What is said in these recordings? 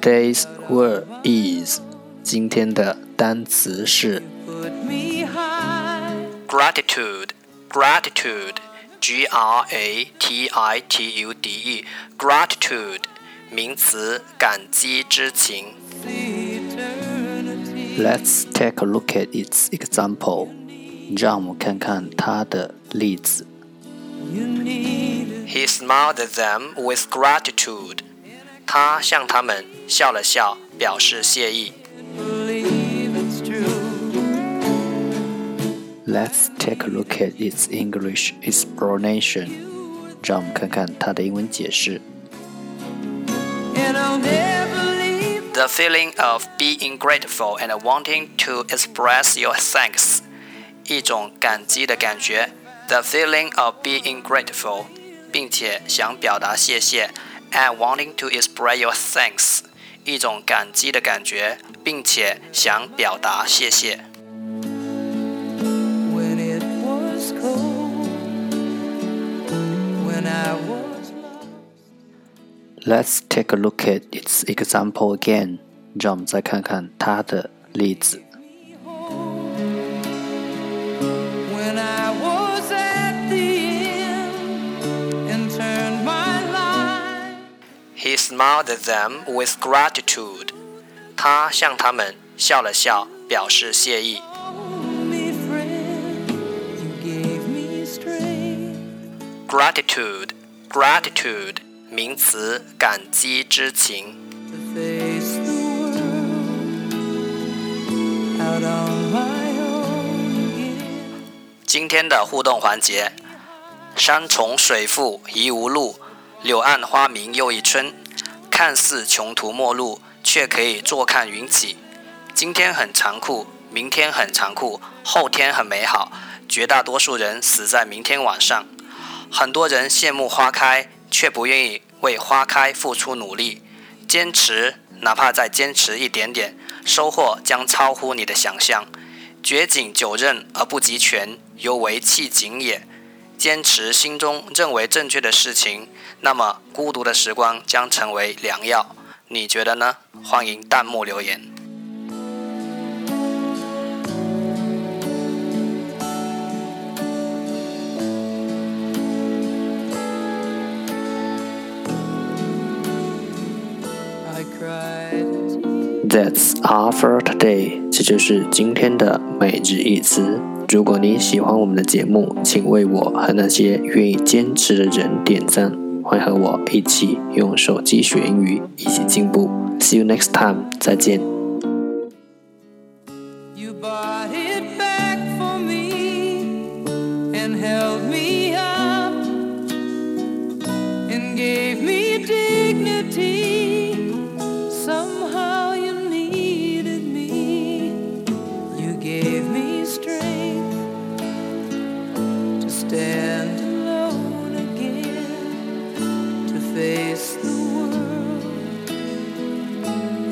Today's word is 今天的单词是 gratitude gratitude G R A T I T U D E gratitude 名词感激之情 Let's take a look at its example 让我们看看它的例子 He smiled at them with gratitude 他向他们笑了笑，表示谢意。Let's take a look at its English explanation。让我们看看它的英文解释。The feeling of being grateful and wanting to express your thanks，一种感激的感觉。The feeling of being grateful，并且想表达谢谢。and wanting to express your thanks，一种感激的感觉，并且想表达谢谢。Let's take a look at its example again。让我们再看看它的例子。smiled at them with gratitude. 他向他们笑了笑，表示谢意。Gratitude, gratitude, 名词，感激之情。今天的互动环节：山重水复疑无路，柳暗花明又一村。看似穷途末路，却可以坐看云起。今天很残酷，明天很残酷，后天很美好。绝大多数人死在明天晚上。很多人羡慕花开，却不愿意为花开付出努力。坚持，哪怕再坚持一点点，收获将超乎你的想象。绝景久任而不及全，犹为弃景也。坚持心中认为正确的事情，那么孤独的时光将成为良药。你觉得呢？欢迎弹幕留言。That's a u l t h r r o day，这就是今天的每日一词。如果你喜欢我们的节目请为我和那些愿意坚持的人点赞会和我一起用手机学英语一起进步 see you next time 再见 you b o u g h t it back for me and h e l p d me face the world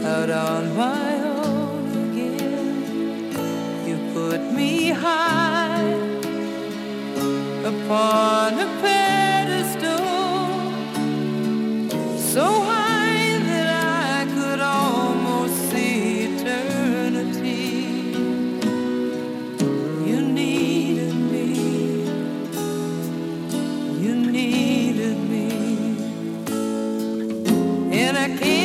out on my own again. You put me high upon a pedestal. I can't.